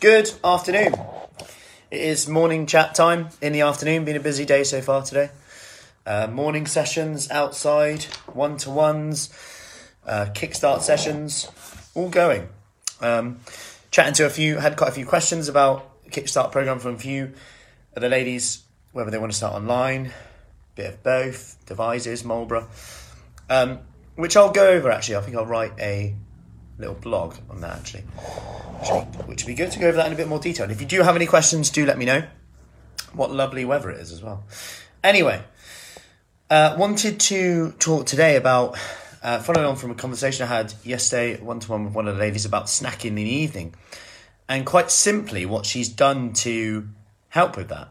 Good afternoon. It is morning chat time in the afternoon. Been a busy day so far today. Uh, morning sessions outside, one to ones, uh, kickstart sessions, all going. Um, chatting to a few, had quite a few questions about kickstart program from a few of the ladies, whether they want to start online, bit of both, Devizes, Marlborough, um, which I'll go over actually. I think I'll write a little blog on that actually, which, would be good to go over that in a bit more detail. And if you do have any questions, do let me know. What lovely weather it is as well. Anyway, uh, wanted to talk today about, uh, following on from a conversation I had yesterday, one to one with one of the ladies about snacking in the evening, and quite simply what she's done to help with that.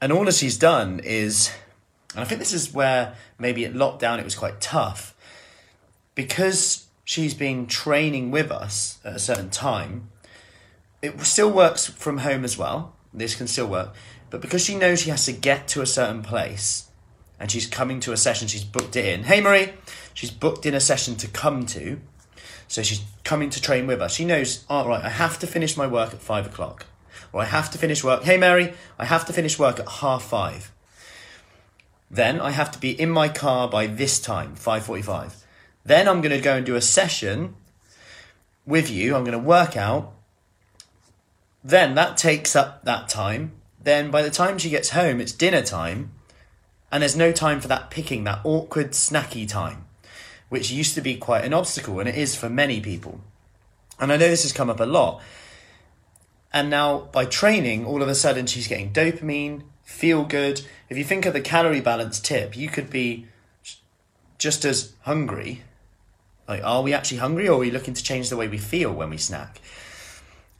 And all that she's done is, and I think this is where maybe at lockdown it was quite tough, because she's been training with us at a certain time, it still works from home as well. This can still work. But because she knows she has to get to a certain place and she's coming to a session, she's booked it in. Hey, Marie! She's booked in a session to come to. So she's coming to train with us. She knows, all right, I have to finish my work at five o'clock. Or I have to finish work. Hey, Mary, I have to finish work at half five. Then I have to be in my car by this time, 5.45. Then I'm going to go and do a session with you. I'm going to work out. Then that takes up that time. Then by the time she gets home, it's dinner time. And there's no time for that picking, that awkward, snacky time, which used to be quite an obstacle, and it is for many people. And I know this has come up a lot. And now, by training, all of a sudden she's getting dopamine, feel good. If you think of the calorie balance tip, you could be just as hungry like, are we actually hungry or are we looking to change the way we feel when we snack?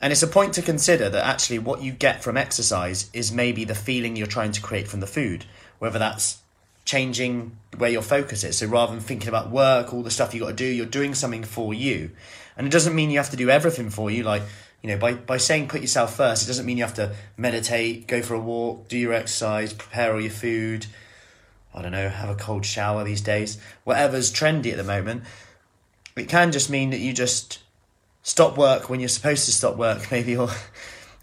And it's a point to consider that actually what you get from exercise is maybe the feeling you're trying to create from the food, whether that's changing where your focus is. So rather than thinking about work, all the stuff you've got to do, you're doing something for you. And it doesn't mean you have to do everything for you. Like, you know, by, by saying put yourself first, it doesn't mean you have to meditate, go for a walk, do your exercise, prepare all your food. I don't know, have a cold shower these days. Whatever's trendy at the moment. It can just mean that you just stop work when you're supposed to stop work, maybe, or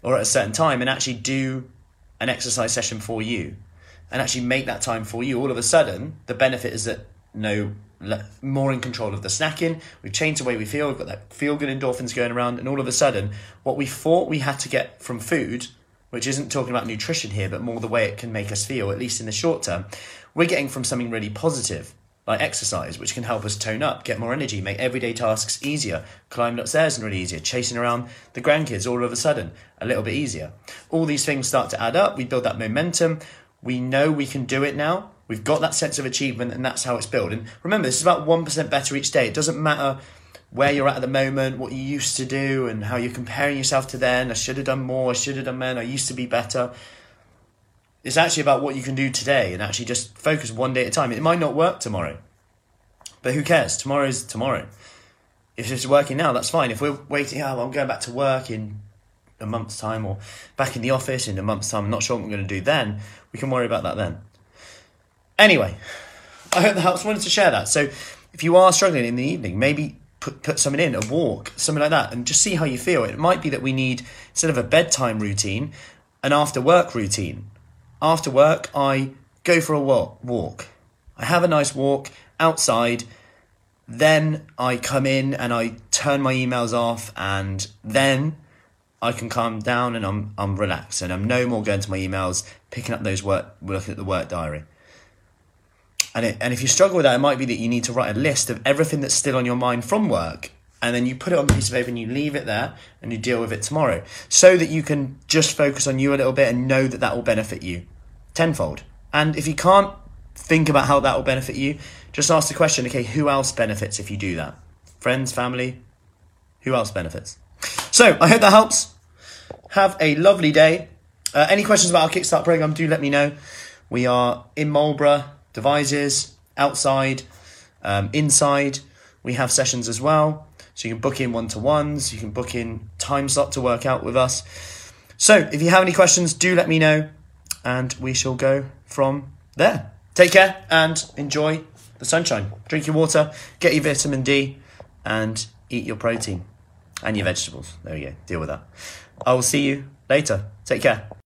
or at a certain time, and actually do an exercise session for you, and actually make that time for you. All of a sudden, the benefit is that no more in control of the snacking. We've changed the way we feel. We've got that feel good endorphins going around, and all of a sudden, what we thought we had to get from food, which isn't talking about nutrition here, but more the way it can make us feel, at least in the short term, we're getting from something really positive like exercise, which can help us tone up, get more energy, make everyday tasks easier. Climbing upstairs and really easier. Chasing around the grandkids all of a sudden, a little bit easier. All these things start to add up. We build that momentum. We know we can do it now. We've got that sense of achievement, and that's how it's built. And remember, this is about 1% better each day. It doesn't matter where you're at at the moment, what you used to do, and how you're comparing yourself to then. I should have done more. I should have done more. I used to be better. It's actually about what you can do today and actually just focus one day at a time. It might not work tomorrow, but who cares? Tomorrow's tomorrow. If it's working now, that's fine. If we're waiting, oh, I'm going back to work in a month's time or back in the office in a month's time, I'm not sure what I'm going to do then, we can worry about that then. Anyway, I hope that helps. I wanted to share that. So if you are struggling in the evening, maybe put, put something in, a walk, something like that, and just see how you feel. It might be that we need, instead of a bedtime routine, an after work routine after work, I go for a walk. I have a nice walk outside. Then I come in and I turn my emails off, and then I can calm down and I'm I'm relaxed and I'm no more going to my emails, picking up those work, looking at the work diary. And it, and if you struggle with that, it might be that you need to write a list of everything that's still on your mind from work, and then you put it on a piece of paper and you leave it there and you deal with it tomorrow, so that you can just focus on you a little bit and know that that will benefit you tenfold. And if you can't think about how that will benefit you, just ask the question okay, who else benefits if you do that? Friends, family? Who else benefits? So I hope that helps. Have a lovely day. Uh, any questions about our Kickstart program, do let me know. We are in Marlborough, Devizes, outside, um, inside. We have sessions as well. So you can book in one to ones, you can book in time slot to work out with us. So if you have any questions, do let me know and we shall go from there. Take care and enjoy the sunshine. Drink your water, get your vitamin D, and eat your protein. and your vegetables. There we go. Deal with that. I will see you later. Take care.